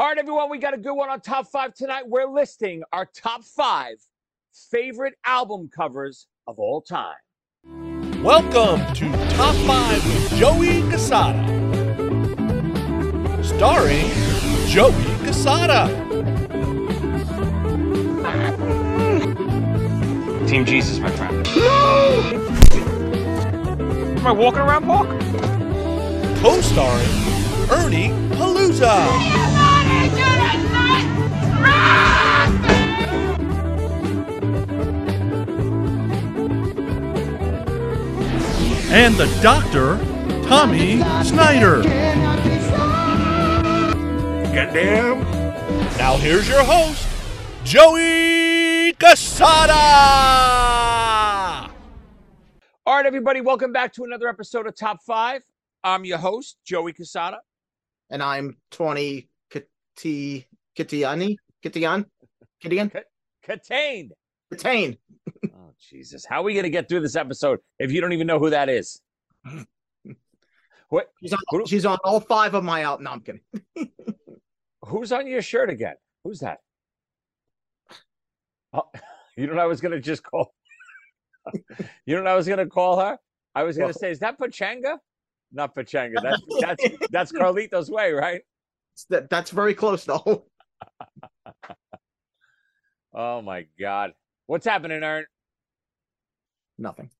All right, everyone, we got a good one on top five tonight. We're listing our top five favorite album covers of all time. Welcome to Top 5 with Joey Cassata. Starring Joey Cassata. Team Jesus, my friend. No! Am I walking around park? Co starring Ernie Palooza. And the doctor, Tommy Snyder. Goddamn. Now here's your host, Joey Cassata. All right, everybody, welcome back to another episode of Top Five. I'm your host, Joey Cassata. and I'm Tawny Kati Kitiani Kitian Kitian Contained. Katane. Oh, Jesus. How are we going to get through this episode if you don't even know who that is? What? She's on, Who- she's on all five of my out. No, I'm kidding. Who's on your shirt again? Who's that? Oh, you know what I was going to just call? you know what I was going to call her? I was going to say, is that Pachanga? Not Pachanga. That's that's that's Carlito's way, right? That, that's very close though. Oh my God. What's happening, Ern? Nothing.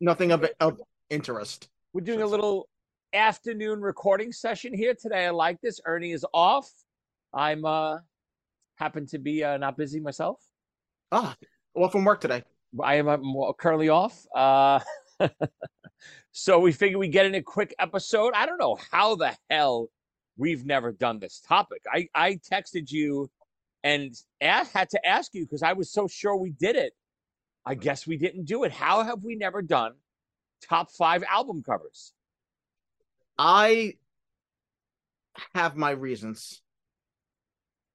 Nothing of of interest. We're doing a little afternoon recording session here today. I like this. Ernie is off. I'm uh happen to be uh, not busy myself. Ah, well from work today. I am I'm currently off. Uh so we figure we get in a quick episode. I don't know how the hell we've never done this topic. I I texted you and a- had to ask you because I was so sure we did it. I guess we didn't do it. How have we never done top 5 album covers? I have my reasons.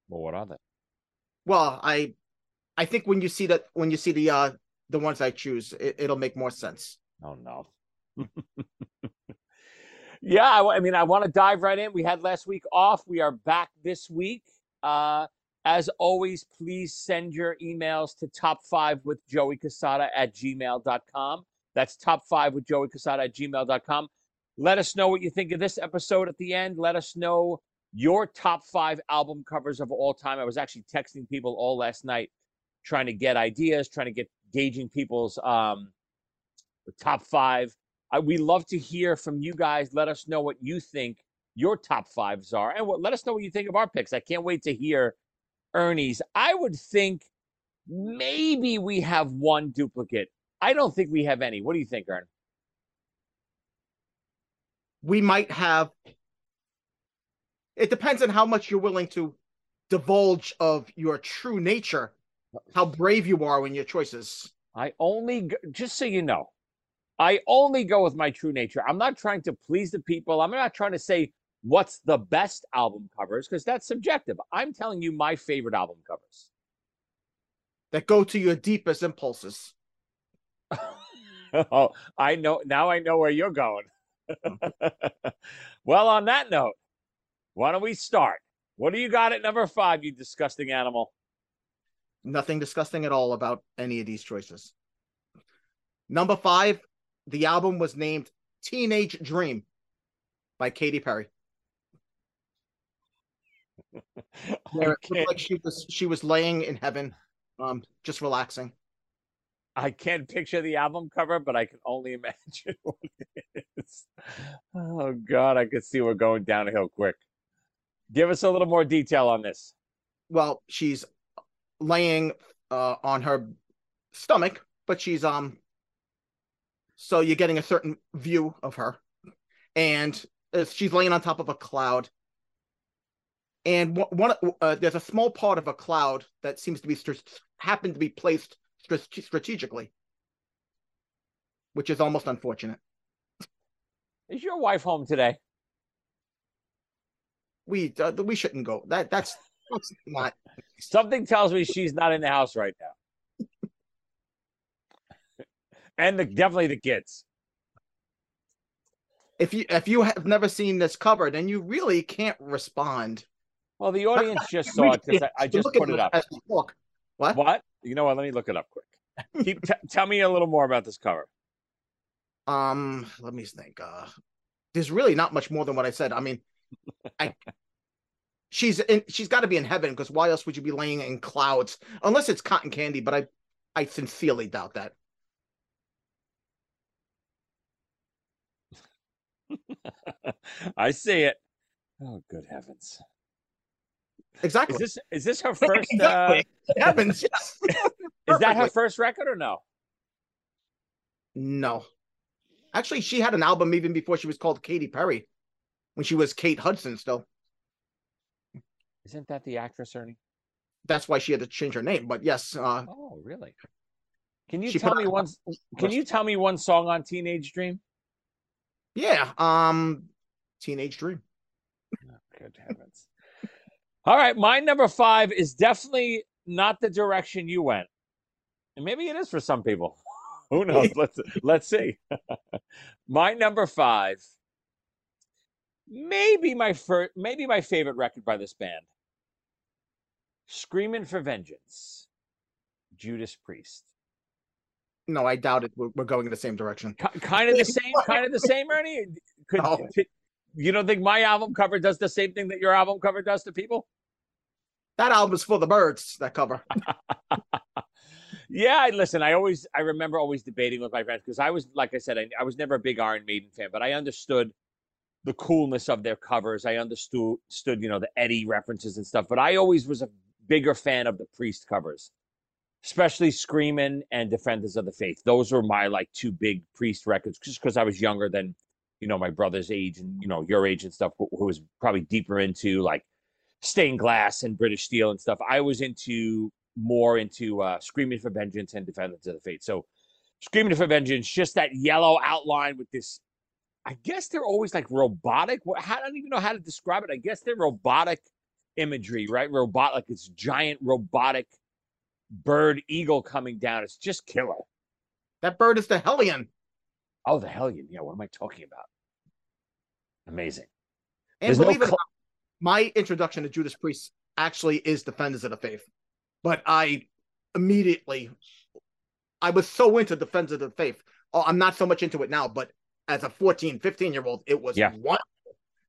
Well, what are they? Well, I I think when you see that when you see the uh the ones I choose, it, it'll make more sense. Oh no. yeah, I, I mean, I want to dive right in. We had last week off. We are back this week. Uh, as always, please send your emails to top five with Joey Cassata at gmail.com. That's top five with Joey Cassata at gmail.com. Let us know what you think of this episode at the end. Let us know your top five album covers of all time. I was actually texting people all last night trying to get ideas, trying to get gauging people's um, top five. I, we love to hear from you guys. Let us know what you think your top fives are, and what, let us know what you think of our picks. I can't wait to hear Ernie's. I would think maybe we have one duplicate. I don't think we have any. What do you think, Ernie? We might have it depends on how much you're willing to divulge of your true nature, how brave you are in your choices. I only, just so you know, I only go with my true nature. I'm not trying to please the people. I'm not trying to say what's the best album covers because that's subjective. I'm telling you my favorite album covers. that go to your deepest impulses. oh, I know now. I know where you're going. well, on that note, why don't we start? What do you got at number five, you disgusting animal? Nothing disgusting at all about any of these choices. Number five, the album was named Teenage Dream by Katy Perry. Where it looked like she was she was laying in heaven, um, just relaxing. I can't picture the album cover, but I can only imagine what it is. Oh God, I could see we're going downhill quick. Give us a little more detail on this. Well, she's laying uh, on her stomach, but she's um. So you're getting a certain view of her, and uh, she's laying on top of a cloud. And one, one uh, there's a small part of a cloud that seems to be str- happened to be placed str- strategically, which is almost unfortunate. Is your wife home today? We uh, we shouldn't go. That that's that's not. Something tells me she's not in the house right now. And the, definitely the kids. If you if you have never seen this cover, then you really can't respond. Well, the audience just saw it because I, I just Look put it up. talk. What? What? You know what? Let me look it up quick. Keep t- tell me a little more about this cover. Um, let me think. Uh, there's really not much more than what I said. I mean, I she's in, she's got to be in heaven because why else would you be laying in clouds unless it's cotton candy? But I I sincerely doubt that. I see it. Oh, good heavens! Exactly. Is this is this her first? Uh. Heavens, yes. is that her first record or no? No. Actually, she had an album even before she was called Katy Perry, when she was Kate Hudson still. Isn't that the actress Ernie? That's why she had to change her name. But yes, uh, Oh, really? Can you tell me one? Can you tell me one song on Teenage Dream? Yeah, um, Teenage Dream. Oh, good heavens! All right, my number five is definitely not the direction you went, and maybe it is for some people. Who knows? let's let's see. my number five, maybe my first, maybe my favorite record by this band. Screaming for Vengeance, Judas Priest. No, I doubt it. We're, we're going in the same direction. Ki- kind of the same, kind of the same, Ernie. Could, No. you don't think my album cover does the same thing that your album cover does to people? That album is for the birds. That cover. Yeah, I listen. I always, I remember always debating with my friends because I was, like I said, I, I was never a big Iron Maiden fan, but I understood the coolness of their covers. I understood, stood, you know, the Eddie references and stuff. But I always was a bigger fan of the Priest covers, especially Screamin' and Defenders of the Faith. Those were my like two big Priest records, just because I was younger than, you know, my brother's age and you know your age and stuff, who, who was probably deeper into like Stained Class and British steel and stuff. I was into more into uh, Screaming for Vengeance and Defenders of the Faith. So, Screaming for Vengeance, just that yellow outline with this. I guess they're always like robotic. I don't even know how to describe it. I guess they're robotic imagery, right? Robot, like it's giant robotic bird eagle coming down. It's just killer. That bird is the Hellion. Oh, the hellion! Yeah, what am I talking about? Amazing. And There's no believe it or cl- not, my introduction to Judas Priest actually is Defenders of the Faith. But I immediately, I was so into Defenders of the Faith. Oh, I'm not so much into it now, but as a 14, 15 year old, it was Yeah. wonderful.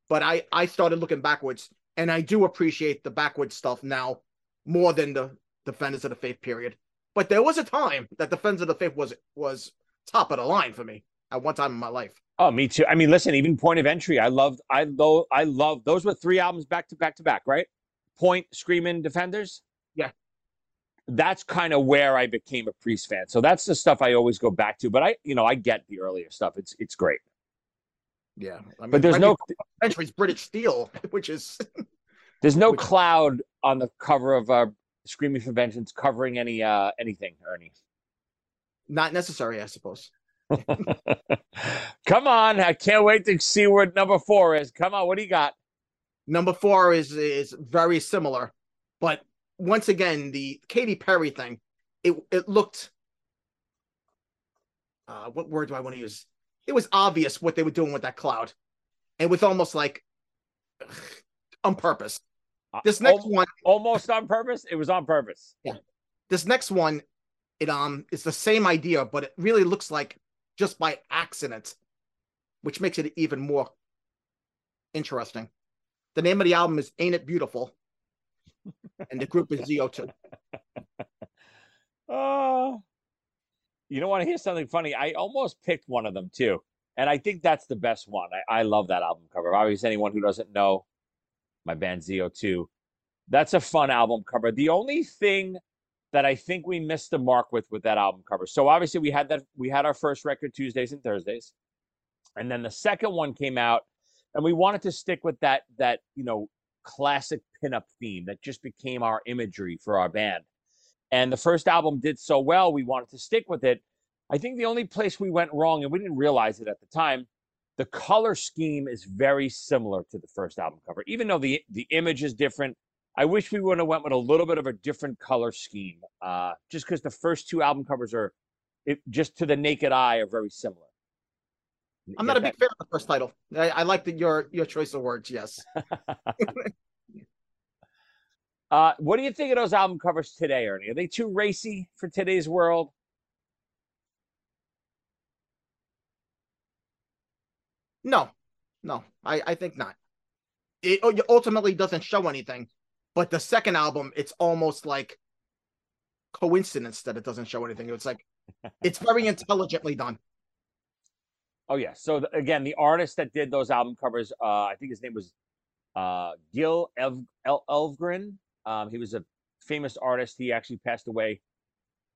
But I, I started looking backwards, and I do appreciate the backwards stuff now more than the Defenders of the Faith period. But there was a time that Defenders of the Faith was was top of the line for me at one time in my life. Oh, me too. I mean, listen, even Point of Entry, I loved. I though I love. Those were three albums back to back to back, right? Point, Screaming, Defenders. Yeah. That's kind of where I became a Priest fan. So that's the stuff I always go back to. But I, you know, I get the earlier stuff. It's it's great. Yeah, I mean, But there's no Entry's British Steel, which is there's no Which- cloud on the cover of uh, Screaming for Vengeance covering any uh anything, Ernie. not necessary, I suppose. Come on, I can't wait to see what number four is. Come on, what do you got? Number four is is very similar, but once again, the Katy Perry thing, it it looked. Uh, what word do I want to use? It was obvious what they were doing with that cloud. and with almost like ugh, on purpose. This next Al- one, almost on purpose. It was on purpose. Yeah. this next one, it um is the same idea, but it really looks like just by accident, which makes it even more interesting. The name of the album is Ain't It Beautiful? And the group is ZO2. Oh, you don't want to hear something funny? I almost picked one of them too, and I think that's the best one. I, I love that album cover. Obviously, anyone who doesn't know my band ZO2, that's a fun album cover. The only thing that I think we missed the mark with with that album cover. So obviously we had that we had our first record Tuesdays and Thursdays, and then the second one came out, and we wanted to stick with that that you know classic pinup theme that just became our imagery for our band. And the first album did so well, we wanted to stick with it. I think the only place we went wrong, and we didn't realize it at the time, the color scheme is very similar to the first album cover, even though the the image is different. I wish we would have went with a little bit of a different color scheme, uh, just because the first two album covers are, it, just to the naked eye, are very similar. I'm not a big fan of the first title. I, I like the, your your choice of words. Yes, Uh, what do you think of those album covers today, Ernie? Are they too racy for today's world? No, no, I, I think not. It oh, ultimately doesn't show anything, but the second album, it's almost like coincidence that it doesn't show anything. It's like it's very intelligently done. Oh yeah. So the, again, the artist that did those album covers, uh, I think his name was uh, Gil Elv- El- Elvgren. Um, he was a famous artist. He actually passed away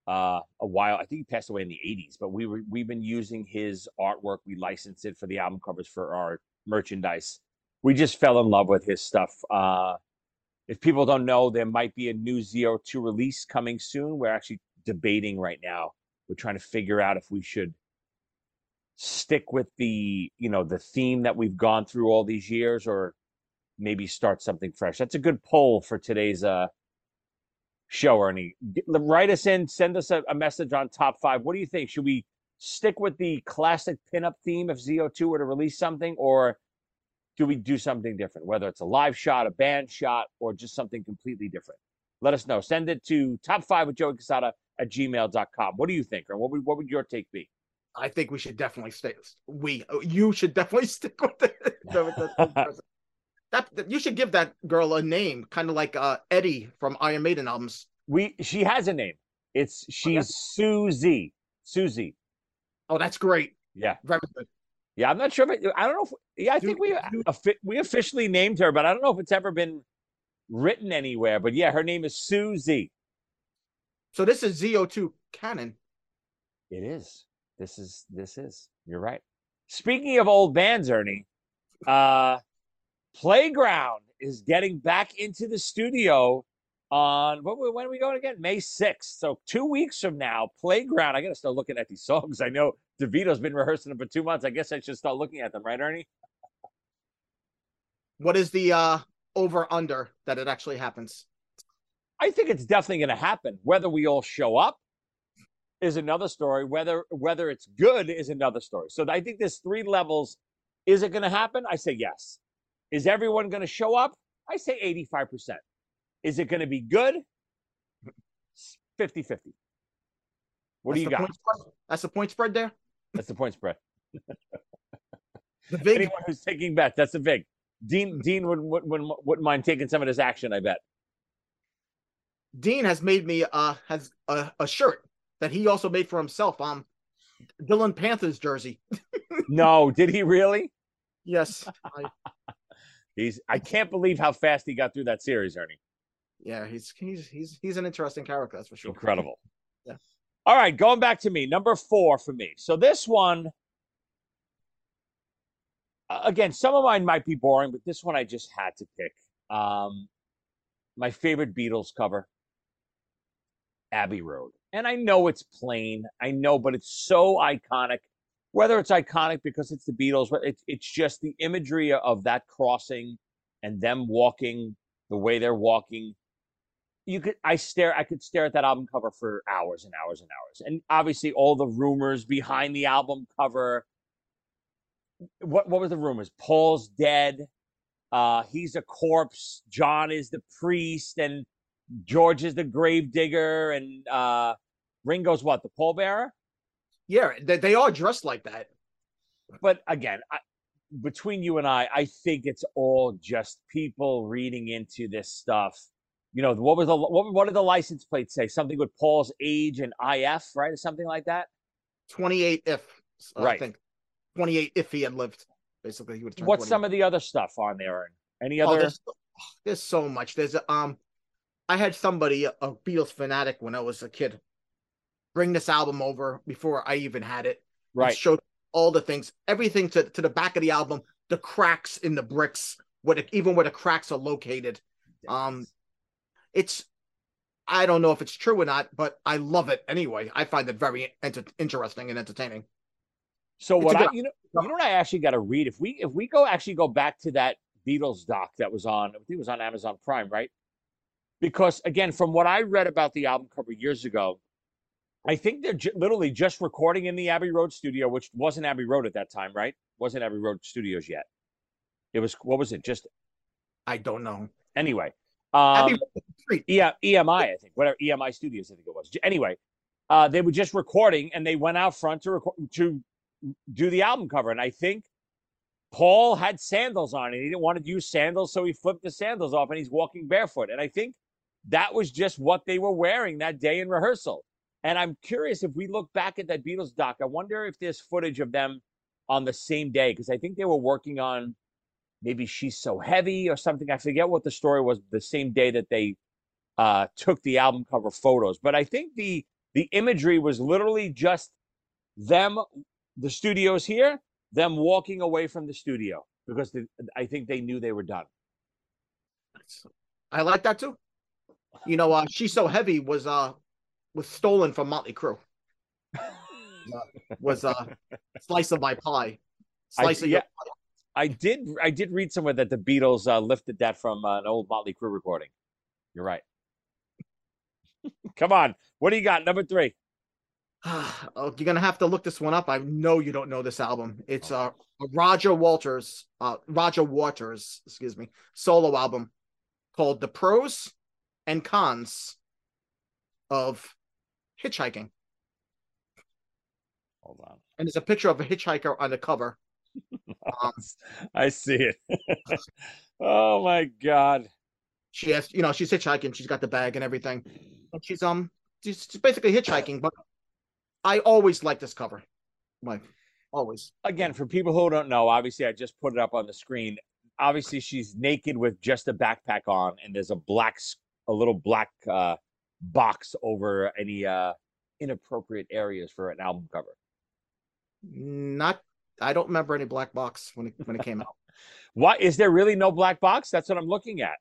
uh, a while. I think he passed away in the '80s. But we were we've been using his artwork. We licensed it for the album covers for our merchandise. We just fell in love with his stuff. Uh, if people don't know, there might be a new Zero Two release coming soon. We're actually debating right now. We're trying to figure out if we should stick with the you know the theme that we've gone through all these years or maybe start something fresh that's a good poll for today's uh show ernie. Write us in send us a, a message on top five. What do you think? Should we stick with the classic pinup theme if zo2 were to release something or do we do something different whether it's a live shot a band shot or just something completely different? Let us know. Send it to top five with joey cassata at gmail.com what do you think or what would, what would your take be? I think we should definitely stay. We, you should definitely stick with it. that, that you should give that girl a name, kind of like uh, Eddie from Iron Maiden albums. We she has a name. It's she's yeah? Susie. Susie. Oh, that's great. Yeah. Very good. Yeah, I'm not sure if it, I don't know if yeah, I Dude, think we dude. we officially named her, but I don't know if it's ever been written anywhere. But yeah, her name is Susie. So this is ZO2 canon. It is. This is this is. You're right. Speaking of old bands, Ernie, uh Playground is getting back into the studio on what when are we going again? May 6th. So two weeks from now, Playground. I gotta start looking at these songs. I know DeVito's been rehearsing them for two months. I guess I should start looking at them, right, Ernie? What is the uh over under that it actually happens? I think it's definitely gonna happen. Whether we all show up is another story. Whether whether it's good is another story. So I think there's three levels. Is it gonna happen? I say yes. Is everyone gonna show up? I say 85%. Is it gonna be good? 50 50. What do you got? That's the point spread there. That's the point spread. The big Anyone who's taking bets, that's the big. Dean Dean would, would, wouldn't wouldn't mind taking some of this action, I bet. Dean has made me uh has a, a shirt that he also made for himself. Um, Dillon Panthers jersey. No, did he really? Yes, I, He's I can't believe how fast he got through that series, Ernie. yeah, he's he's he's he's an interesting character. That's for sure. Incredible. Yeah. All right, going back to me, number four for me. So this one, again, some of mine might be boring, but this one I just had to pick. Um, my favorite Beatles cover, Abbey Road, and I know it's plain, I know, but it's so iconic. Whether it's iconic because it's the Beatles, but it's it's just the imagery of that crossing and them walking the way they're walking you could I stare I could stare at that album cover for hours and hours and hours. And obviously all the rumors behind the album cover. What what was the rumors? Paul's dead. Uh he's a corpse. John is the priest and George is the grave digger and uh Ringo's what? The pallbearer? Yeah, they, they are dressed like that. But again, I, between you and I, I think it's all just people reading into this stuff. You know, what was the what, what did the license plate say? Something with Paul's age and IF, right? Or something like that. 28 if uh, I Right. think 28 if he had lived. Basically, he would. turn What's 28. some of the other stuff on there? Any Oh, other? there's, there's so much. There's um, I had somebody a Beatles fanatic when I was a kid bring this album over before I even had it. right. showed all the things, everything to, to the back of the album, the cracks in the bricks, what it, even where the cracks are located. Um, it's I don't know if it's true or not, but I love it anyway. I find it very enter- interesting and entertaining. So it's what I you know you know what I actually got to read if we if we go actually go back to that Beatles doc that was on I think it was on Amazon Prime right because again from what I read about the album cover years ago I think they're ju- literally just recording in the Abbey Road studio which wasn't Abbey Road at that time right wasn't Abbey Road Studios yet it was what was it just I don't know. anyway um. E- EMI, I think, whatever EMI Studios, I think it was. Anyway, uh, they were just recording, and they went out front to record to do the album cover, and I think Paul had sandals on, and he didn't want to use sandals, so he flipped the sandals off, and he's walking barefoot, and I think that was just what they were wearing that day in rehearsal. And I'm curious if we look back at that Beatles doc, I wonder if there's footage of them on the same day because I think they were working on maybe she's so heavy or something. I forget what the story was. The same day that they uh, took the album cover photos, but I think the the imagery was literally just them, the studios here, them walking away from the studio because I think they knew they were done. I like that too. You know, uh, she's so heavy was uh was stolen from Motley Crue. Uh, was uh slice of my pie. I- Slice of yeah. pie. I did I did read somewhere that the Beatles uh, lifted that from uh, an old Motley Crue recording. You're right. Come on, what do you got? Number three. oh, you're gonna have to look this one up. I know you don't know this album. It's uh, a Roger Walters, uh, Roger Waters, excuse me, solo album called "The Pros and Cons of Hitchhiking," Hold on. and there's a picture of a hitchhiker on the cover. Um, I see it. oh my god. she has, you know, she's hitchhiking. She's got the bag and everything. And she's um, she's, she's basically hitchhiking. But I always like this cover, like always. Again, for people who don't know, obviously I just put it up on the screen. Obviously, she's naked with just a backpack on, and there's a black, a little black uh, box over any uh, inappropriate areas for an album cover. Not, I don't remember any black box when it when it came out. Why is there really no black box? That's what I'm looking at.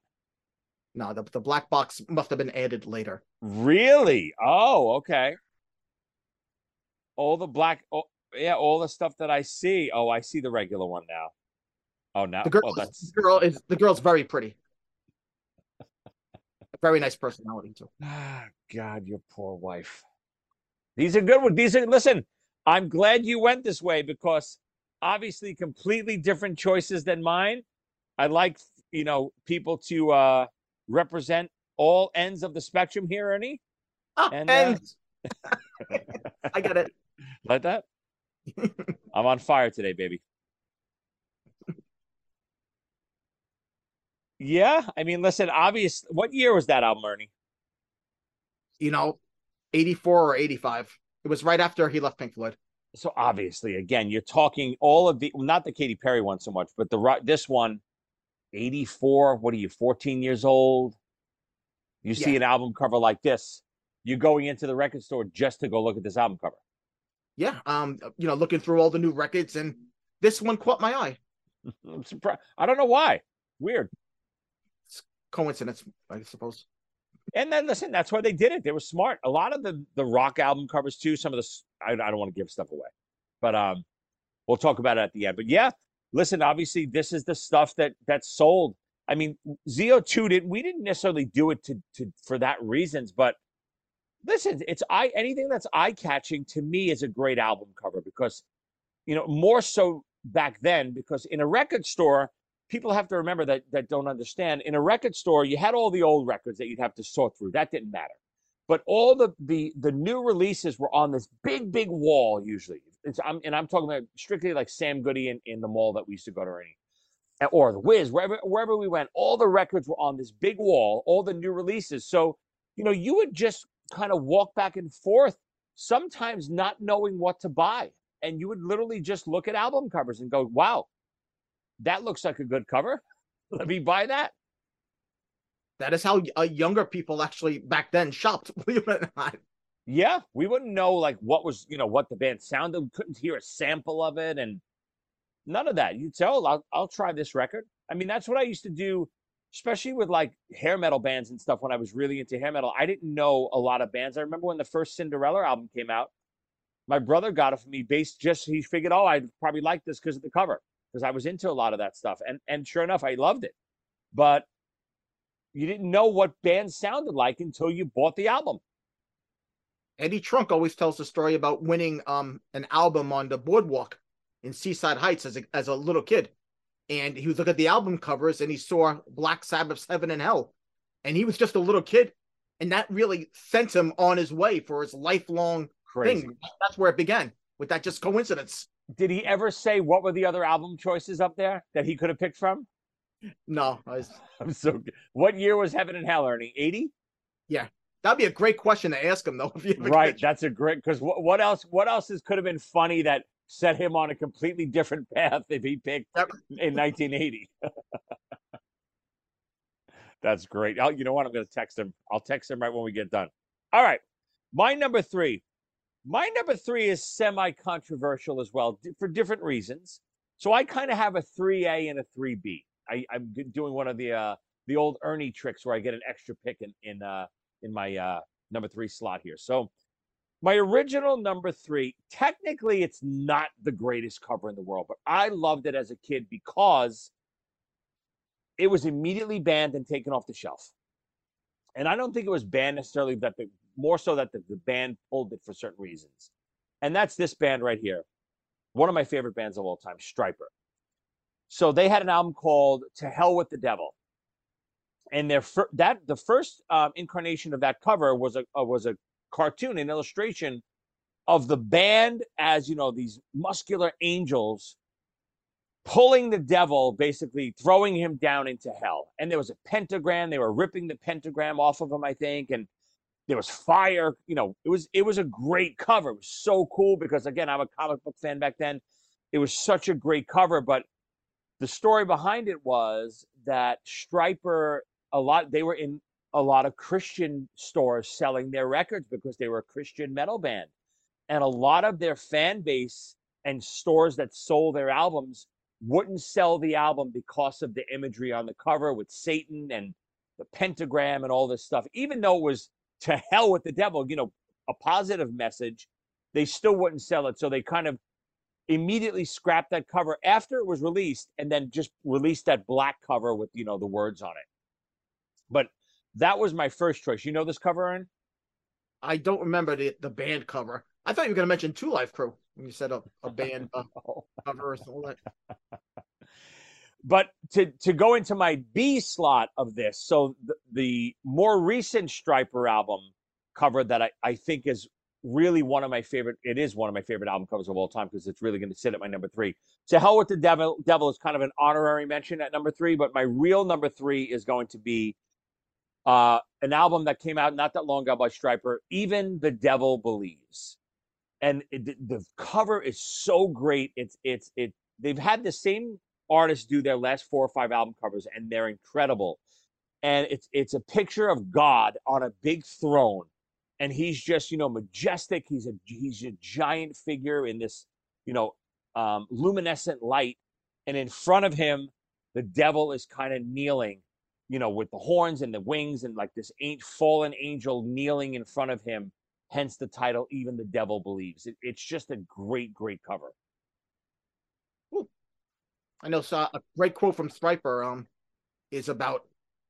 No, the, the black box must have been added later. Really? Oh, okay. All the black, oh, yeah, all the stuff that I see. Oh, I see the regular one now. Oh, now, The girl, oh, is, that's the girl is the girl's very pretty. Very nice personality too. ah, God, your poor wife. These are good ones. These are listen. I'm glad you went this way because obviously completely different choices than mine. I like you know people to uh represent all ends of the spectrum here, Ernie. Ah, And, and, uh, I get it. Like that? I'm on fire today, baby. Yeah, I mean, listen, obvious. What year was that album, Ernie? You know, eighty four or eighty five. It was right after he left Pink Floyd. So obviously, again, you're talking all of the well, not the Katy Perry one so much, but the this one, 84. What are you, 14 years old? You see Yeah. an album cover like this, you're going into the record store just to go look at this album cover. Yeah. Um. You know, looking through all the new records, and this one caught my eye. I'm surprised. I don't know why. Weird. Coincidence, I suppose. And then listen, that's why they did it. They were smart. A lot of the the rock album covers too. Some of the I don't want to give stuff away, but um, we'll talk about it at the end. But yeah, listen. Obviously, this is the stuff that that's sold. I mean, ZO2 didn't. We didn't necessarily do it to to for that reasons, but listen, it's I anything that's eye catching to me is a great album cover because you know more so back then because in a record store people have to remember that that don't understand in a record store you had all the old records that you'd have to sort through that didn't matter but all the the the new releases were on this big big wall usually it's I'm, and i'm talking about strictly like sam goody in, in the mall that we used to go to or any or the Wiz, wherever wherever we went, all the records were on this big wall, all the new releases. So, you know, you would just kind of walk back and forth, sometimes not knowing what to buy. And you would literally just look at album covers and go, wow, that looks like a good cover. Let me buy that. That is how uh, younger people actually back then shopped. Believe it or not. Yeah, we wouldn't know like what was, you know, what the band sounded. We couldn't hear a sample of it and none of that. You'd say, oh, I'll, I'll try this record. I mean, that's what I used to do, especially with like hair metal bands and stuff when I was really into hair metal. I didn't know a lot of bands. I remember when the first Cinderella album came out, my brother got it for me based just, he figured, oh, I'd probably like this because of the cover, because I was into a lot of that stuff. And, and sure enough, I loved it. But you didn't know what bands sounded like until you bought the album. Eddie Trunk always tells the story about winning um an album on the boardwalk in Seaside Heights as a as a little kid, and he was looking at the album covers and he saw Black Sabbath's Heaven and Hell, and he was just a little kid, and that really sent him on his way for his lifelong Crazy. thing. That's where it began with that just coincidence. Did he ever say what were the other album choices up there that he could have picked from? No, I was- I'm so. What year was Heaven and Hell, Ernie? 80. Yeah, that'd be a great question to ask him though. Right. get- That's a great because what, what else? What else is, could have been funny that set him on a completely different path if he picked Yep. in 1980? That's great. i you know what? I'm going to text him. I'll text him right when we get done. All right. My number three. My number three is semi controversial as well for different reasons. So I kind of have a 3A and a 3B. I, I'm g- doing one of the uh, the old Ernie tricks where I get an extra pick in in uh, in my uh, number three slot here. So my original number three, technically, it's not the greatest cover in the world, but I loved it as a kid because it was immediately banned and taken off the shelf. And I don't think it was banned necessarily that the more so that the, the band pulled it for certain reasons. And that's this band right here. One of my favorite bands of all time, Stryper. So they had an album called To Hell with the Devil. And their fir- that the first um, incarnation of that cover was a uh, was a cartoon, an illustration of the band as you know these muscular angels pulling the devil, basically throwing him down into hell. And there was a pentagram. They were ripping the pentagram off of him, I think, and there was fire. You know, it was it was a great cover. It was so cool because again, I'm a comic book fan back then. It was such a great cover, but the story behind it was that Stryper a lot they were in a lot of Christian stores selling their records because they were a Christian metal band. And a lot of their fan base and stores that sold their albums wouldn't sell the album because of the imagery on the cover with Satan and the pentagram and all this stuff. Even though it was to hell with the devil, you know, a positive message, they still wouldn't sell it. So they kind of immediately scrapped that cover after it was released and then just released that black cover with, you know, the words on it. But that was my first choice. You know this cover, Aaron? I don't remember the, the band cover. I thought you were going to mention Two Live Crew when you said a, a band uh, cover or something like but to to go into my B slot of this, so the, the more recent Stryper album cover that I, I think is really one of my favorite. It is one of my favorite album covers of all time because it's really going to sit at my number three. To hell with the devil. Devil is kind of an honorary mention at number three, but my real number three is going to be uh, an album that came out not that long ago by Stryper. Even the devil believes, and it, the- the cover is so great. It's it's it. They've had the same artists do their last four or five album covers, and they're incredible. And it's it's a picture of God on a big throne, and he's just you know majestic. He's a he's a giant figure in this you know um, luminescent light, and in front of him, the devil is kind of kneeling, you know, with the horns and the wings, and like this ain't fallen angel kneeling in front of him. Hence the title, even the devil believes. It, it's just a great, great cover. I know so a great quote from Stryper um is about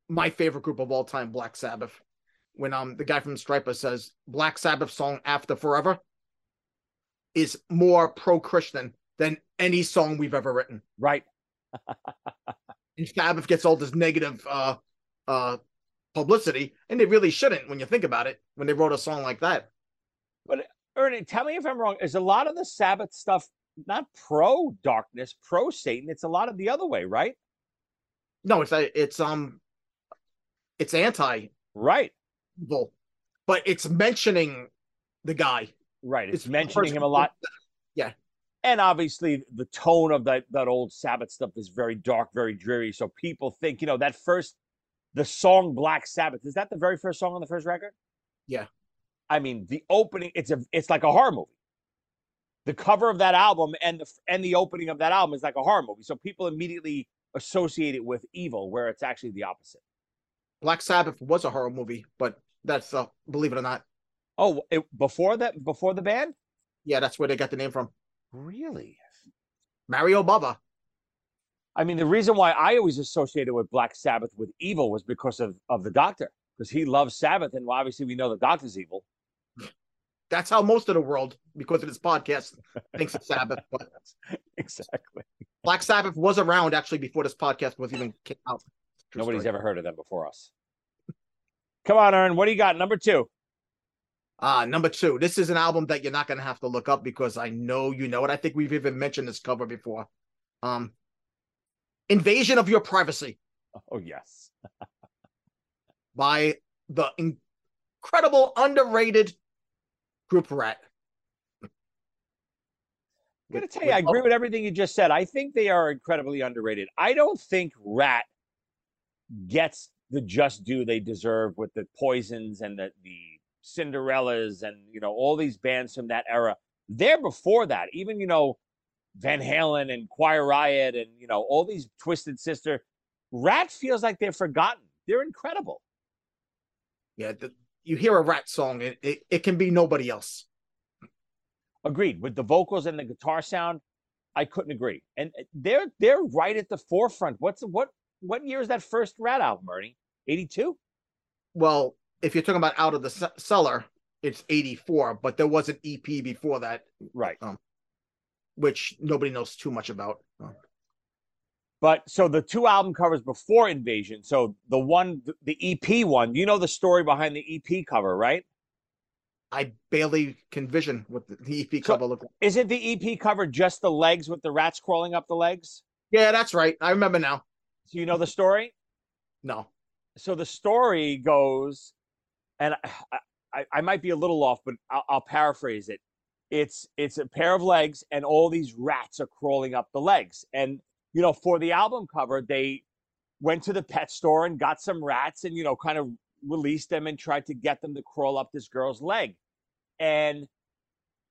my favorite group of all time, Black Sabbath. When um the guy from Stryper says Black Sabbath song After Forever is more pro Christian than any song we've ever written. Right. And Sabbath gets all this negative uh uh publicity, and they really shouldn't when you think about it, when they wrote a song like that. But Ernie, tell me if I'm wrong. Is a lot of the Sabbath stuff not pro darkness, pro Satan? It's a lot of the other way, right? No, it's a, it's um it's anti Right. evil, but it's mentioning the guy. Right. It's, It's mentioning him a lot. Yeah. And obviously the tone of that that old Sabbath stuff is very dark, very dreary. So people think, you know, that first the song Black Sabbath, is that the very first song on the first record? Yeah. I mean, the opening, it's a it's like a horror movie. The cover of that album and the and the opening of that album is like a horror movie. So people immediately associate it with evil, where it's actually the opposite. Black Sabbath was a horror movie, but that's uh, believe it or not, Oh, it, before that, before the band? yeah, that's where they got the name from. Really? Mario Bava. I mean, the reason why I always associated with Black Sabbath with evil was because of, of the doctor, because he loves Sabbath, and obviously we know the doctor's evil. That's how most of the world, because of this podcast, thinks of Sabbath. But exactly. Black Sabbath was around actually before this podcast was even came out. True Nobody's story. ever heard of them before us. Come on, Ern. What do you got? Number two. Uh, number two. This is an album that you're not gonna have to look up because I know you know it. I think we've even mentioned this cover before. Um, Invasion of Your Privacy Oh yes. by the incredible, underrated group Ratt. I'm gonna tell you, I agree with everything you just said. I think they are incredibly underrated. I don't think Ratt gets the just due they deserve with the Poisons and the the Cinderellas and you know all these bands from that era. They're before that. Even you know Van Halen and Quiet Riot and you know all these Twisted Sister. Ratt feels like they're forgotten. They're incredible. Yeah, the, you hear a Ratt song, it, it it can be nobody else. Agreed with the vocals and the guitar sound. I couldn't agree. And uh, they're they're right at the forefront. What's what what year is that first Ratt album, Ernie? Eighty two. Well, if you're talking about Out of the Ce- Cellar, it's 84, but there was an EP before that, Right. um, which nobody knows too much about. Oh. But so the two album covers before Invasion. So the one, the EP one, you know the story behind the EP cover, right? I barely can vision what the, EP So- cover looked like. Isn't the EP cover just the legs with the rats crawling up the legs? Yeah, that's right. I remember now. So you know the story? No. So the story goes, and I, I, I might be a little off, but I'll, I'll paraphrase it. It's it's a pair of legs, and all these rats are crawling up the legs. And you know, for the album cover, they went to the pet store and got some rats, and you know, kind of released them and tried to get them to crawl up this girl's leg. And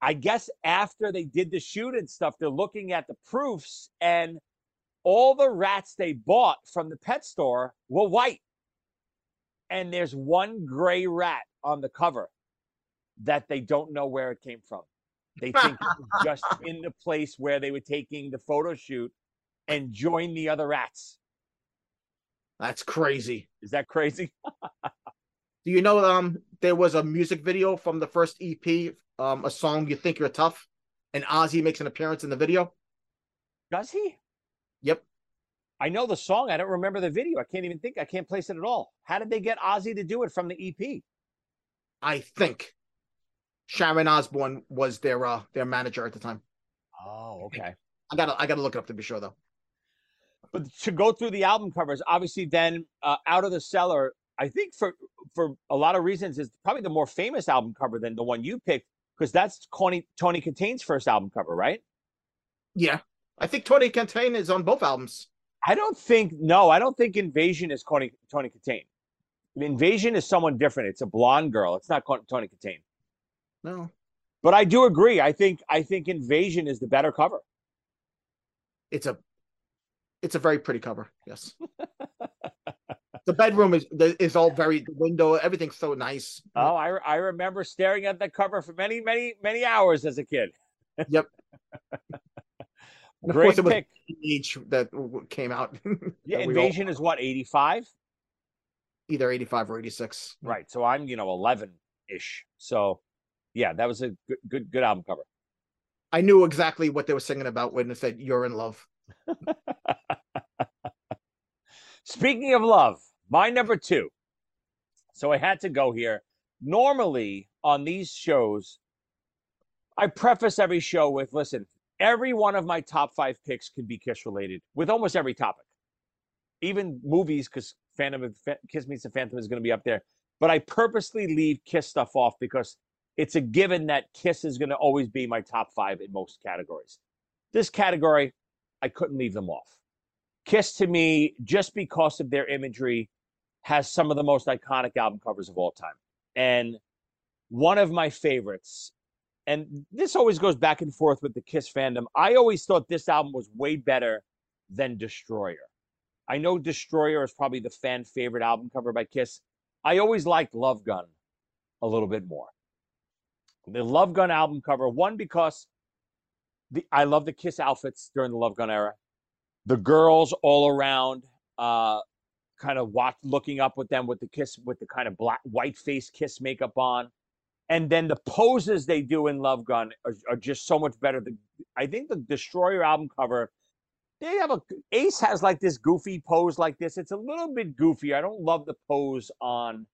I guess after they did the shoot and stuff, they're looking at the proofs, and all the rats they bought from the pet store were white and there's one gray rat on the cover that they don't know where it came from. They think it was just in the place where they were taking the photo shoot and join the other rats. That's crazy. Is that crazy? Do you know um there was a music video from the first EP, um, a song You Think You're Tough, and Ozzy makes an appearance in the video? Does he? Yep. I know the song. I don't remember the video. I can't even think. I can't place it at all. How did they get Ozzy to do it from the EP? I think Sharon Osbourne was their uh their manager at the time. Oh, okay. I gotta I gotta look it up to be sure though. But to go through the album covers, obviously, then uh, out of the cellar, I think for for a lot of reasons is probably the more famous album cover than the one you picked because that's Tony Tawny Kitaen's first album cover, right? Yeah. I think Tawny Kitaen is on both albums. I don't think no, I don't think Invasion is Tony Tawny Kitaen. Invasion is someone different. It's a blonde girl. It's not Tawny Kitaen. No. But I do agree. I think I think Invasion is the better cover. It's a it's a very pretty cover, yes. the bedroom is is all very the window, everything's so nice. Oh, I I remember staring at that cover for many many many hours as a kid. Yep. And of Great course it was pick. age that came out. Yeah, all- Invasion is what eighty five. either 85 or 86. Right. So I'm, you know, 11 ish. So yeah, that was a good, good, good album cover. I knew exactly what they were singing about when they said "You're in love." Speaking of love, my number two. So I had to go here. Normally on these shows, I preface every show with listen, every one of my top five picks can be Kiss related with almost every topic, even movies, because Phantom of Kiss Meets the Phantom is going to be up there. But I purposely leave Kiss stuff off because it's a given that Kiss is going to always be my top five in most categories. This category, I couldn't leave them off. Kiss to me, just because of their imagery, has some of the most iconic album covers of all time. And one of my favorites, and this always goes back and forth with the Kiss fandom. I always thought this album was way better than Destroyer. I know Destroyer is probably the fan favorite album cover by Kiss. I always liked Love Gun a little bit more. The Love Gun album cover, one because the I love the Kiss outfits during the Love Gun era. The girls all around, uh, kind of watch looking up with them with the Kiss with the kind of black white face Kiss makeup on, and then the poses they do in Love Gun are, are just so much better. The, I think the Destroyer album cover, they have a Ace has like this goofy pose like this. It's a little bit goofy. I don't love the pose on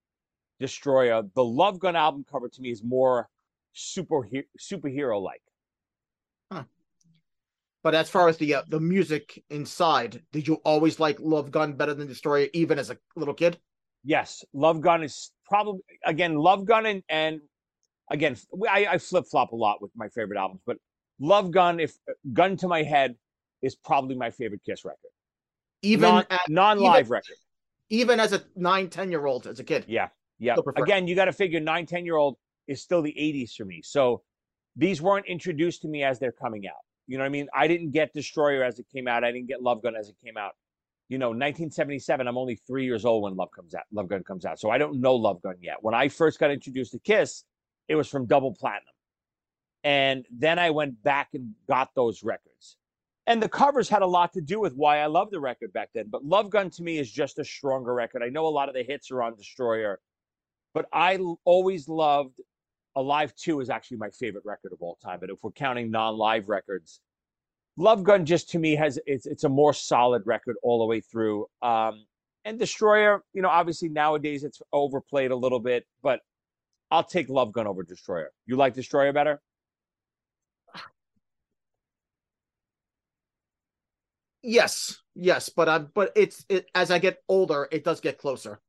Destroyer. The Love Gun album cover to me is more super superhero like. But as far as the uh, the music inside, did you always like Love Gun better than Destroyer, even as a little kid? Yes, Love Gun is probably again Love Gun and and again I, I flip flop a lot with my favorite albums, but Love Gun, if Gun to My Head, is probably my favorite Kiss record. Even non, non-live record. Even as a nine, 10 year old, as a kid. Yeah, yeah. Again, you got to figure nine, 10 year old is still the 80s for me. So these weren't introduced to me as they're coming out. You know what I mean? I didn't get Destroyer as it came out. I didn't get Love Gun as it came out. You know, 1977. I'm only three years old when Love comes out. Love Gun comes out, so I don't know Love Gun yet. When I first got introduced to Kiss, it was from Double Platinum, and then I went back and got those records. And the covers had a lot to do with why I loved the record back then. But Love Gun to me is just a stronger record. I know a lot of the hits are on Destroyer, but I always loved Alive 2 is actually my favorite record of all time. But if we're counting non-live records, Love Gun just to me has it's it's a more solid record all the way through. Um, and Destroyer, you know, obviously nowadays it's overplayed a little bit, but I'll take Love Gun over Destroyer. You like Destroyer better? Yes, yes, but I'm but it's it as I get older, it does get closer.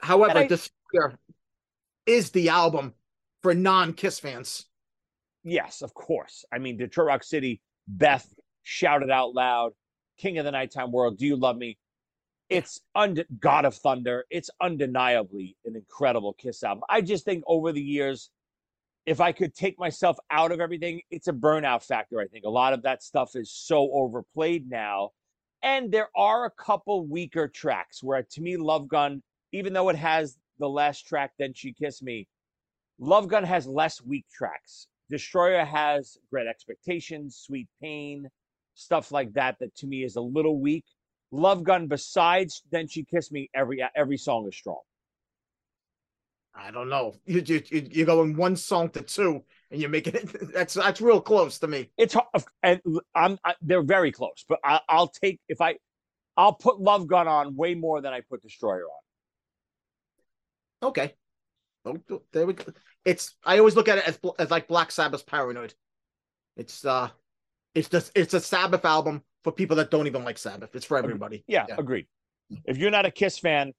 However, I, Destroyer is the album for non-Kiss fans. Yes, of course. I mean, Detroit Rock City, Beth Shout It Out Loud, King of the Nighttime World, Do You Love Me? It's und- God of Thunder. It's undeniably an incredible Kiss album. I just think over the years, if I could take myself out of everything, it's a burnout factor. I think a lot of that stuff is so overplayed now. And there are a couple weaker tracks where, to me, Love Gun, even though it has the last track, Then She Kissed Me. Love Gun has less weak tracks. Destroyer has Great Expectations, Sweet Pain, stuff like that, that to me is a little weak. Love Gun, besides Then She Kissed Me, every every song is strong. I don't know. You you you're going one song to two, and you're making it. That's that's real close to me. It's hard, and I'm I, they're very close, but I, I'll take if I I'll put Love Gun on way more than I put Destroyer on. Okay. Oh, there we go. It's I always look at it as as like Black Sabbath's Paranoid. It's uh, it's just it's a Sabbath album for people that don't even like Sabbath. It's for everybody. Yeah, yeah. agreed. If you're not a Kiss fan,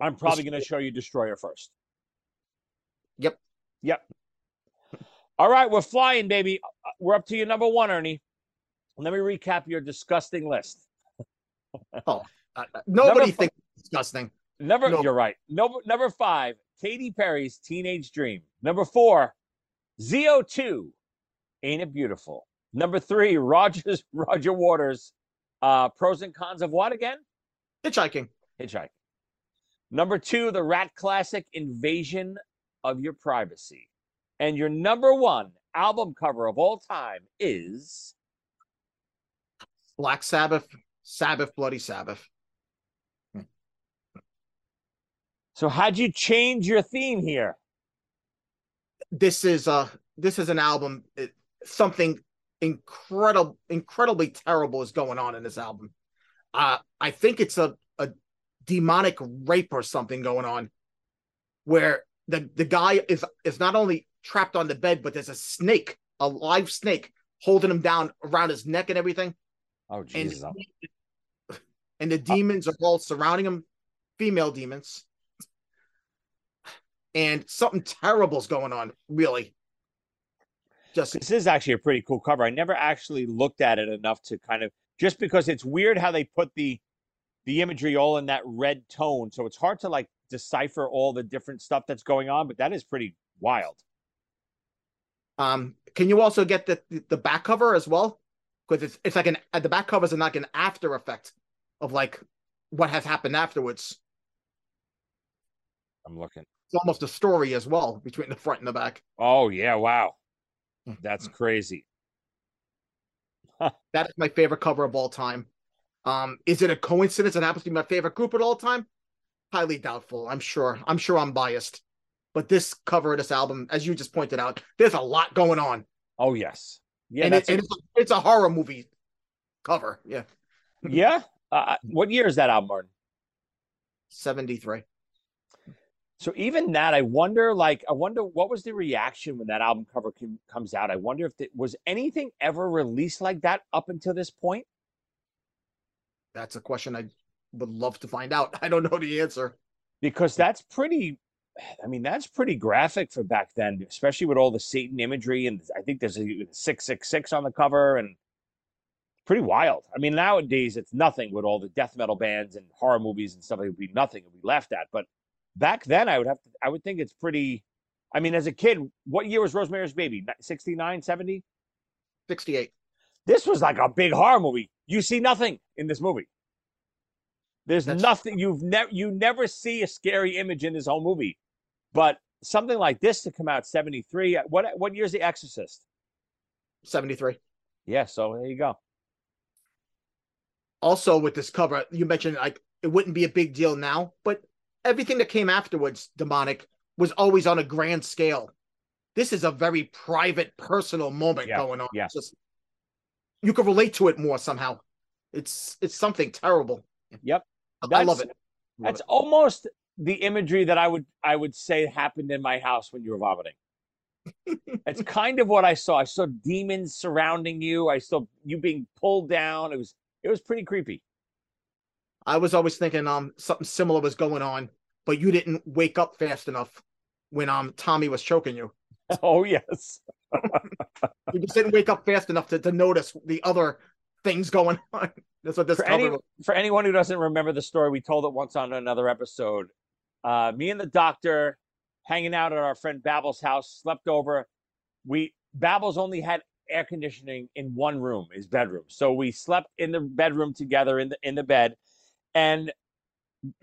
I'm probably going to show you Destroyer first. Yep. Yep. All right, we're flying, baby. Uh, we're up to your number one, Ernie. Let me recap your disgusting list. oh, uh, nobody thinks disgusting. Number, no. you're right. Number number five, Katy Perry's Teenage Dream. Number four, ZO2, Ain't It Beautiful. Number three, Rogers Roger Waters, uh, Pros and Cons of what again? Hitchhiking. Hitchhiking. Number two, the Ratt classic Invasion of Your Privacy. And your number one album cover of all time is Black Sabbath, Sabbath, Bloody Sabbath. So how'd you change your theme here? This is uh this is an album. It, something incredible, incredibly terrible is going on in this album. Uh, I think it's a a demonic rape or something going on, where the the guy is is not only trapped on the bed, but there's a snake, a live snake, holding him down around his neck and everything. Oh Jesus! And, and the demons are all surrounding him, female demons and something terrible's going on, really. Just this is actually a pretty cool cover. I never actually looked at it enough to kind of just because it's weird how they put the the imagery all in that red tone, so it's hard to like decipher all the different stuff that's going on, but that is pretty wild. Um, can you also get the the back cover as well? Because it's it's like an the back covers are like an after effect of like what has happened afterwards. I'm looking it's almost a story as well between the front and the back. Oh yeah, wow. That's crazy. that is my favorite cover of all time. Um, is it a coincidence it happens to be my favorite group at all time? Highly doubtful. I'm sure. I'm sure I'm biased. But this cover of this album, as you just pointed out, there's a lot going on. Oh yes. Yeah, and, it, a... and it's, a, it's, a, horror movie cover. Yeah. yeah. Uh, what year is that album, Martin? 73. So even that, I wonder, like, I wonder what was the reaction when that album cover com- comes out. I wonder if it was anything ever released like that up until this point. That's a question I would love to find out. I don't know the answer. because that's pretty i mean that's pretty graphic for back then especially with all the satan imagery and i think there's a 666 on the cover and pretty wild i mean nowadays it's nothing with all the death metal bands and horror movies and stuff it would be nothing it would be laughed at but back then i would have to i would think it's pretty i mean as a kid what year was rosemary's baby? 69 70 68. this was like a big horror movie. You see nothing in this movie. There's That's- nothing you've never you never see a scary image in this whole movie. But something like this to come out 73 uh, what what year's the exorcist? 73. yeah so there you go. Also, with this cover, you mentioned like it wouldn't be a big deal now, but everything that came afterwards, demonic, was always on a grand scale. This is a very private, personal moment Yeah, going on. yeah. Just you can relate to it more somehow. It's it's something terrible. Yep. I love That's- it. Love that's it. almost the imagery that i would i would say happened in my house when you were vomiting it's kind of what i saw i saw demons surrounding you i saw you being pulled down it was it was pretty creepy I was always thinking um something similar was going on, but you didn't wake up fast enough when um Tommy was choking you. oh yes You just didn't wake up fast enough to, to notice the other things going on. That's what this for, any, for anyone who doesn't remember the story, we told it once on another episode. Uh, me and the doctor hanging out at our friend Babel's house, slept over. We Babel's only had air conditioning in one room, his bedroom. So we slept in the bedroom together in the in the bed. And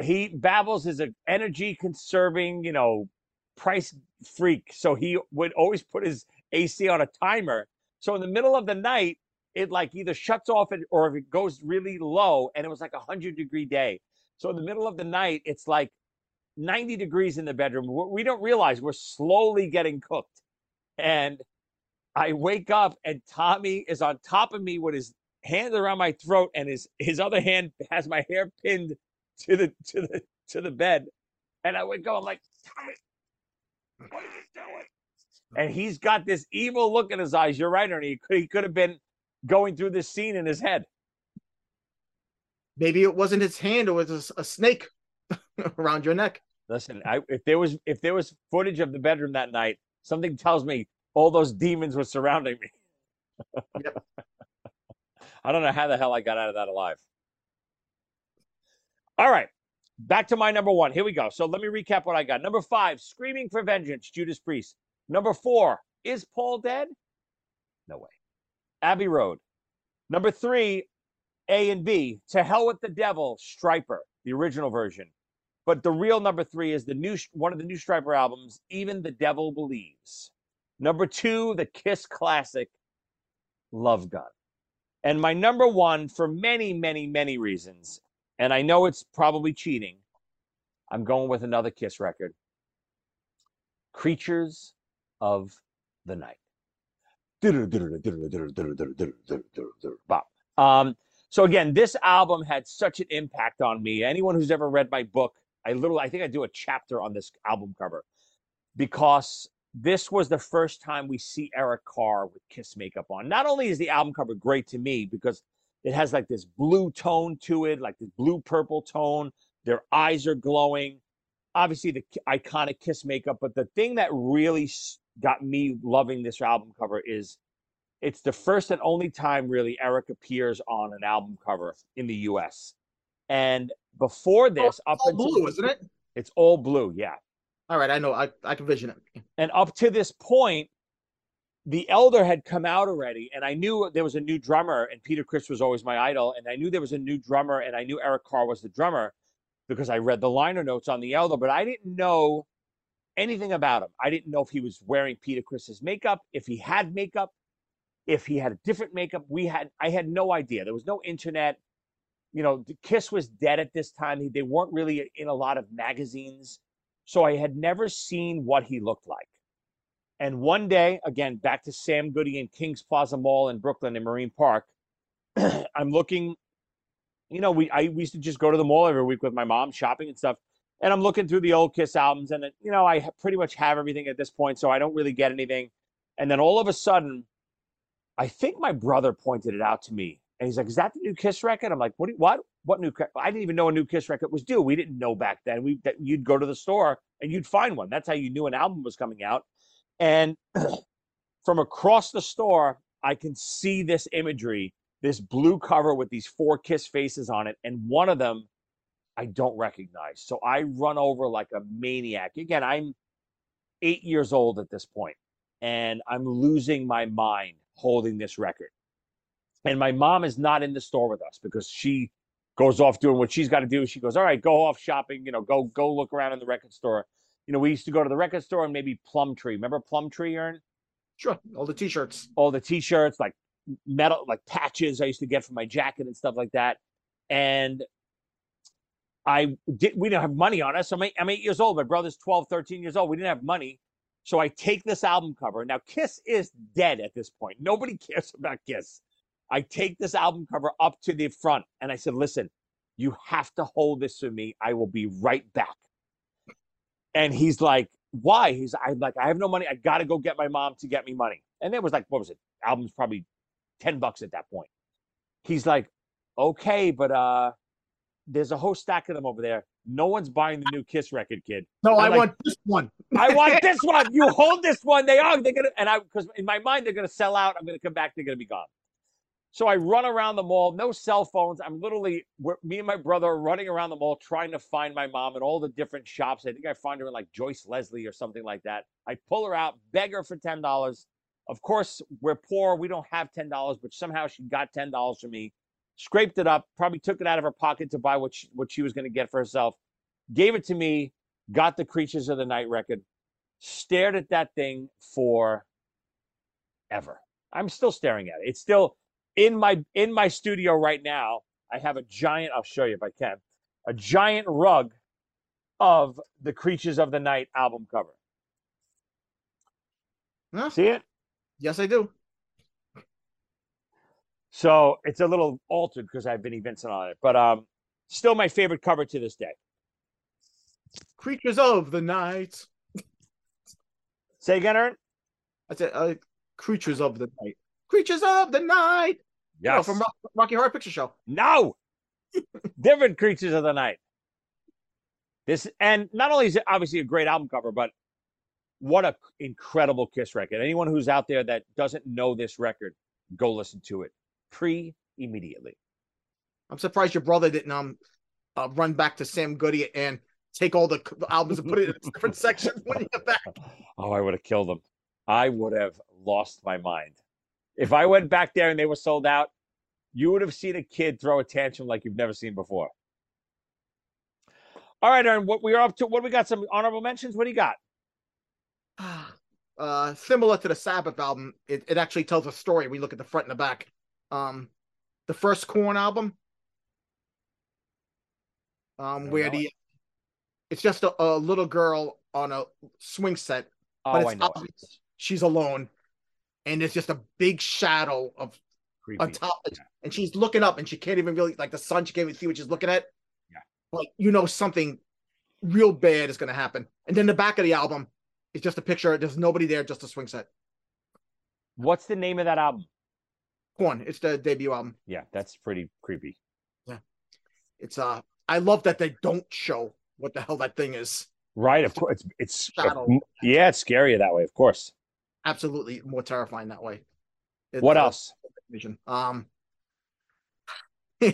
he Babbles is an energy conserving, you know, price freak. So he would always put his AC on a timer. So in the middle of the night, it like either shuts off it or if it goes really low and it was like a hundred degree day. So in the middle of the night, it's like 90 degrees in the bedroom. We don't realize we're slowly getting cooked. And I wake up and Tommy is on top of me with his hand around my throat and his his other hand has my hair pinned to the to the to the bed. And I would go. I'm like, Tommy, what are you doing? And he's got this evil look in his eyes. You're right, Ernie. He could, he could have been going through this scene in his head. Maybe it wasn't his hand, it was a snake around your neck. Listen, I, if there was if there was footage of the bedroom that night, something tells me all those demons were surrounding me. Yep. I don't know how the hell I got out of that alive. All right, back to my number one. Here we go. So let me recap what I got. Number five, Screaming for Vengeance, Judas Priest. Number four, Is Paul dead? No way. Abbey Road. Number three, A and B, To Hell with the Devil, Stryper, the original version. But the real number three is the new one of the new Stryper albums, Even the Devil Believes. Number two, the Kiss classic, Love Gun. And my number one, for many, many, many reasons, and I know it's probably cheating, I'm going with another Kiss record Creatures of the Night. Um, so again, this album had such an impact on me. Anyone who's ever read my book, I literally, I think I do a chapter on this album cover because this was the first time we see Eric Carr with Kiss makeup on. Not only is the album cover great to me because it has like this blue tone to it, like this blue purple tone. Their eyes are glowing. Obviously, the iconic Kiss makeup, but the thing that really got me loving this album cover is it's the first and only time really Eric appears on an album cover in the US. And before oh, this, up All until blue, isn't it? it's all blue, yeah. All right, I know. I, I can vision it. And up to this point, the elder had come out already, and I knew there was a new drummer, and Peter Criss was always my idol, and I knew there was a new drummer, and I knew Eric Carr was the drummer because I read the liner notes on the elder, but I didn't know anything about him. I didn't know if he was wearing Peter Criss's makeup, if he had makeup, if he had a different makeup. We had I had no idea. There was no internet. You know, Kiss was dead at this time. They weren't really in a lot of magazines. So I had never seen what he looked like. And one day, again, back to Sam Goody in Kings Plaza Mall in Brooklyn in Marine Park, I'm looking, you know, we I we used to just go to the mall every week with my mom shopping and stuff. and I'm looking through the old Kiss albums, and you know, I pretty much have everything at this point, so I don't really get anything. And then all of a sudden, I think my brother pointed it out to me, and he's like, "Is that the new Kiss record?" I'm like, "What? You, what? What new? I didn't even know a new Kiss record was due. We didn't know back then. We that you'd go to the store and you'd find one. That's how you knew an album was coming out. And from across the store, I can see this imagery, this blue cover with these four Kiss faces on it, and one of them I don't recognize. So I run over like a maniac. Again, I'm eight years old at this point, and I'm losing my mind holding this record. And my mom is not in the store with us because she goes off doing what she's got to do. She goes, "All right, go off shopping. You know, go go look around in the record store." You know, we used to go to the record store and maybe Plumtree. Remember Plumtree, Ern? Sure. All the t-shirts. All the t-shirts, like metal, like patches I used to get for my jacket and stuff like that. And I did, we didn't have money on us. I'm eight, I'm eight years old. My brother's 12, 13 years old. We didn't have money. So I take this album cover. Now, Kiss is dead at this point. Nobody cares about Kiss. I take this album cover up to the front and I said, listen, you have to hold this for me. I will be right back. And he's like, why? He's I'm like, I have no money. I gotta go get my mom to get me money. And it was like, what was it? Album's probably 10 bucks at that point. He's like, okay, but uh there's a whole stack of them over there. No one's buying the new Kiss record, kid. No, I'm I like, want this one. I want this one. You hold this one. They are. They're gonna. And I, because in my mind, they're gonna sell out. I'm gonna come back. They're gonna be gone. So I run around the mall. No cell phones. I'm literally. Me and my brother are running around the mall trying to find my mom in all the different shops. I think I find her in like Joyce Leslie or something like that. I pull her out, beg her for ten dollars. Of course, we're poor. We don't have ten dollars, but somehow she got ten dollars from me scraped it up, probably took it out of her pocket to buy what she, what she was going to get for herself, gave it to me, got the Creatures of the Night record, stared at that thing for ever. I'm still staring at it. It's still in my in my studio right now. I have a giant. I'll show you if I can. A giant rug of the Creatures of the Night album cover. Huh? See it? Yes, I do. So it's a little altered because I have Vinnie Vincent on it, but um, still my favorite cover to this day. Creatures of the night. Say again, Aaron. I said, uh, creatures of the night. Creatures of the night. You know, from Rock- Rocky Horror Picture Show. no, different creatures of the night. This and not only is it obviously a great album cover, but what a incredible Kiss record. Anyone who's out there that doesn't know this record, go listen to it pre immediately. I'm surprised your brother didn't um uh, run back to Sam Goody and take all the albums and put it in a different section when you get back. Oh, I would have killed them. I would have lost my mind. If I went back there and they were sold out, you would have seen a kid throw a tantrum like you've never seen before. All right, Aaron, what we are up to? What we got? Some honorable mentions? What do you got? Uh, similar to the Sabbath album, it, it actually tells a story. We look at the front and the back. Um, the first Korn album, um, where the it's just a, a little girl on a swing set. Oh, it's I know. obvious. She's alone, and there's just a big shadow of Creepy. on top, and she's looking up, and she can't even really like the sun. She can't even see what she's looking at. Yeah. like you know something real bad is going to happen. And then the back of the album is just a picture. There's nobody there, just a swing set. What's the name of that album? Korn. It's the debut album. Yeah, that's pretty creepy. Yeah, it's uh, I love that they don't show what the hell that thing is. Right, of course. It's it's Shadow. yeah, it's scarier that way, of course. Absolutely more terrifying that way. It's, What else? Um,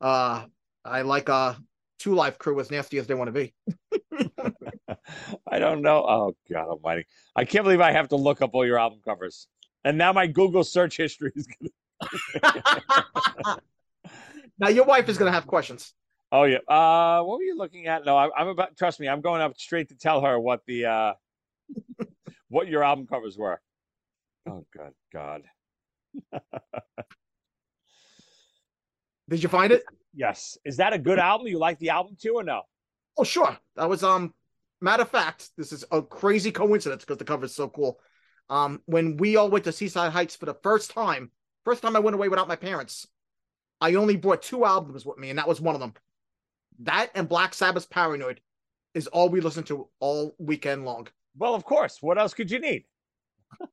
uh, I like uh, Two Live Crew as nasty as they want to be. I don't know. Oh God Almighty! I can't believe I have to look up all your album covers, and now my Google search history is. Gonna... now your wife is gonna have questions. Oh yeah. Uh, what were you looking at? No, I, I'm about. Trust me, I'm going up straight to tell her what the uh, what your album covers were. Oh God, God. Did you find it? Yes. Is that a good album? You like the album too, or no? Oh, sure. That was um. Matter of fact, this is a crazy coincidence because the cover is so cool. Um, when we all went to Seaside Heights for the first time, first time I went away without my parents, I only brought two albums with me, and that was one of them. That and Black Sabbath's Paranoid. is all we listened to all weekend long. Well, of course. What else could you need?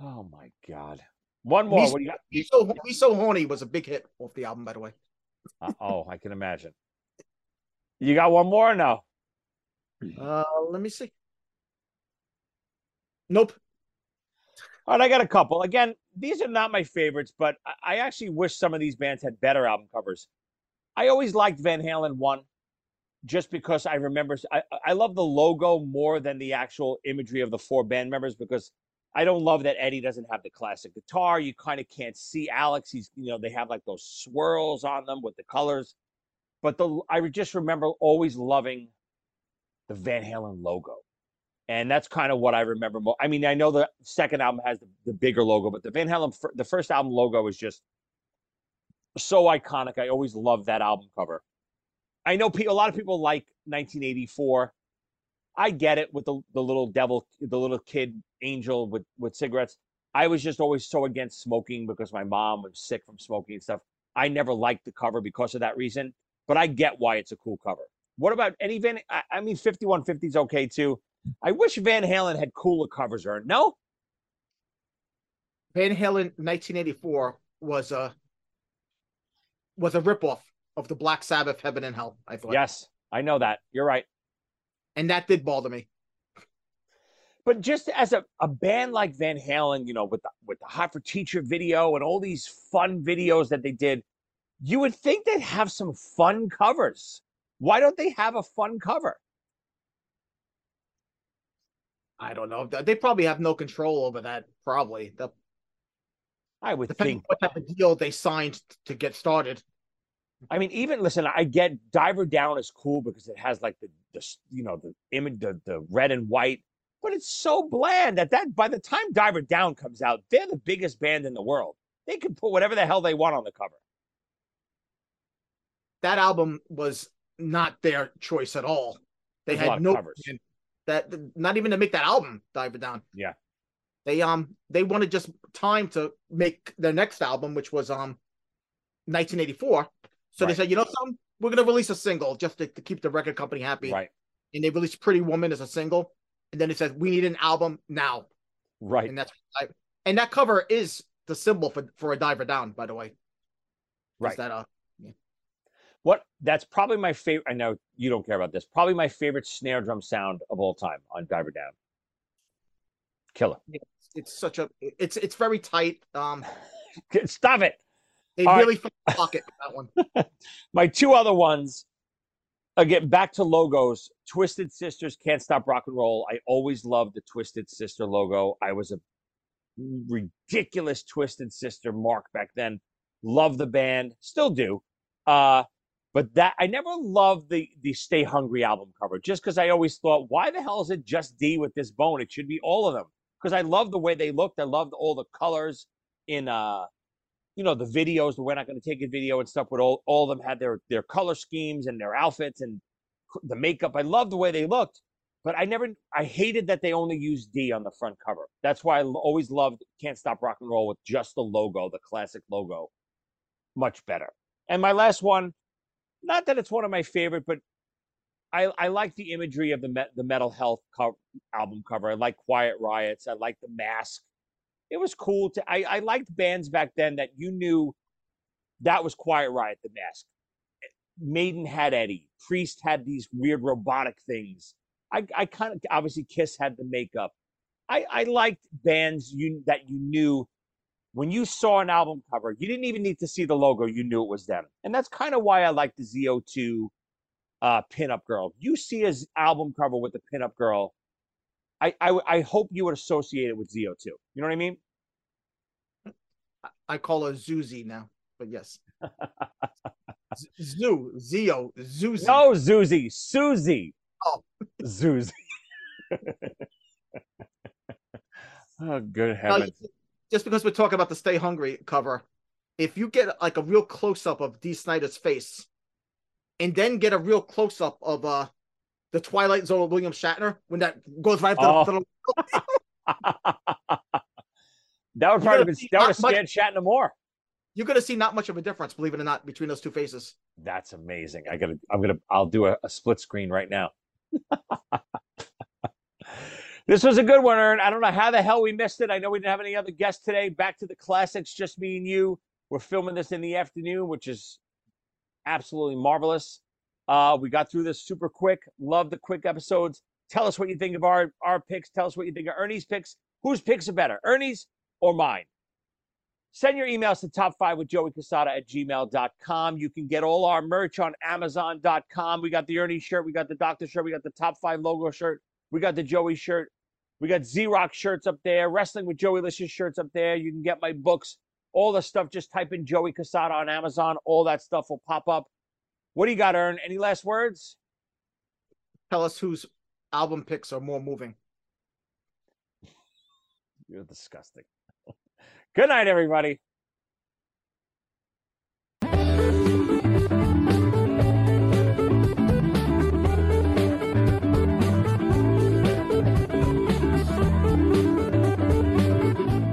oh my god. One more. He's- What do you got? He's so he's so horny was a big hit off the album, by the way. Uh, oh, I can imagine. You got one more or no? Uh, let me see. Nope. All right, I got a couple. Again, these are not my favorites, but I- I actually wish some of these bands had better album covers. I always liked Van Halen one, just because I remember I, I love the logo more than the actual imagery of the four band members because I don't love that Eddie doesn't have the classic guitar. You kind of can't see Alex. He's you know they have like those swirls on them with the colors, but the I just remember always loving the Van Halen logo. And that's kind of what I remember. Mo- I mean, I know the second album has the, the bigger logo, but the Van Halen, the first album logo is just so iconic. I always loved that album cover. I know a lot of people like 1984. I get it with the, the little devil, the little kid angel with, with cigarettes. I was just always so against smoking because my mom was sick from smoking and stuff. I never liked the cover because of that reason, but I get why it's a cool cover. What about any Van? I, I mean, 5150 is okay too. I wish Van Halen had cooler covers, or no? Van Halen 1984 was a was a ripoff of the Black Sabbath Heaven and Hell, I thought. Yes, I know that. You're right. And that did bother me. But just as a, a band like Van Halen, you know, with the with the Hot for Teacher video and all these fun videos that they did, you would think they'd have some fun covers. Why don't they have a fun cover? I don't know. They probably have no control over that, probably. The, I would depending think. what type of deal they signed to get started. I mean, even listen, I get Diver Down is cool because it has like the the you know the image the the red and white, but it's so bland that that by the time Diver Down comes out, they're the biggest band in the world. They can put whatever the hell they want on the cover. That album was not their choice at all. They There's had no covers. that not even to make that album Diver down. Yeah. They um they wanted just time to make their next album, which was um 1984. So they said, you know something, we're gonna release a single just to, to keep the record company happy. Right, And they released Pretty Woman as a single. And then it says we need an album now. right. And that's I, and that cover is the symbol for for a diver down, by the way. Is Right. that uh What that's probably my favorite. I know you don't care about this. Probably my favorite snare drum sound of all time on Diver Down. Killer. it's such a it's it's very tight. Um Stop it. They All right. really the pocket that one. My two other ones. Again, back to logos. Twisted Sisters can't stop rock and roll. I always loved the Twisted Sister logo. I was a ridiculous Twisted Sister mark back then. Love the band, still do. Uh, but that I never loved the the Stay Hungry album cover just because I always thought, why the hell is it just Dee with this bone? It should be all of them because I love the way they looked. I loved all the colors in uh you know the videos we're not going to take a video and stuff but all, all of them had their their color schemes and their outfits and the makeup. I loved the way they looked but i never i hated that they only used Dee on the front cover. That's why i always loved can't stop rock and roll with just the logo the classic logo much better. And my last one not that it's one of my favorite but i i like the imagery of the met, the metal health co- album cover. I like quiet riots. I like the mask it was cool to I, I liked bands back then that you knew that was Quiet Riot, the mask. Maiden had Eddie. Priest had these weird robotic things. I, I kind of obviously Kiss had the makeup. I, I liked bands you that you knew when you saw an album cover, you didn't even need to see the logo, you knew it was them. And that's kind of why I like the ZO2 uh pinup girl. You see his album cover with the pinup girl. I, I I hope you would associate it with ZO2. You know what I mean? I call her Zuzi now, but yes. Zoo, Zio, Zuzi. No, Zuzi, Susie. Oh. Zuzi. oh, good Now, heavens. just because we're talking about the Stay Hungry cover, if you get like a real close up of Dee Snyder's face, and then get a real close up of uh the Twilight Zone of William Shatner when that goes right Oh. to the oh. that would probably been that would have much- scared Shatner more. you're gonna see not much of a difference, believe it or not, between those two faces. That's amazing. I gotta. I'm gonna. I'll do a, a split screen right now. this was a good one, Ern. I don't know how the hell we missed it. I know we didn't have any other guests today. Back to the classics, just me and you. We're filming this in the afternoon, which is absolutely marvelous. Uh, we got through this super quick. Love the quick episodes. Tell us what you think of our our picks. Tell us what you think of Ernie's picks. Whose picks are better, Ernie's or mine? Send your emails to top five with Joey Cassata at gmail.com. You can get all our merch on Amazon.com. We got the Ernie shirt, we got the Doctor shirt, we got the top five logo shirt, we got the Joey shirt, we got Xerox shirts up there, Wrestling with Joey Licious shirts up there. You can get my books, all the stuff. Just type in Joey Cassata on Amazon. All that stuff will pop up. What do you got, Ern? Any last words? Tell us whose album picks are more moving. You're disgusting. Good night, everybody.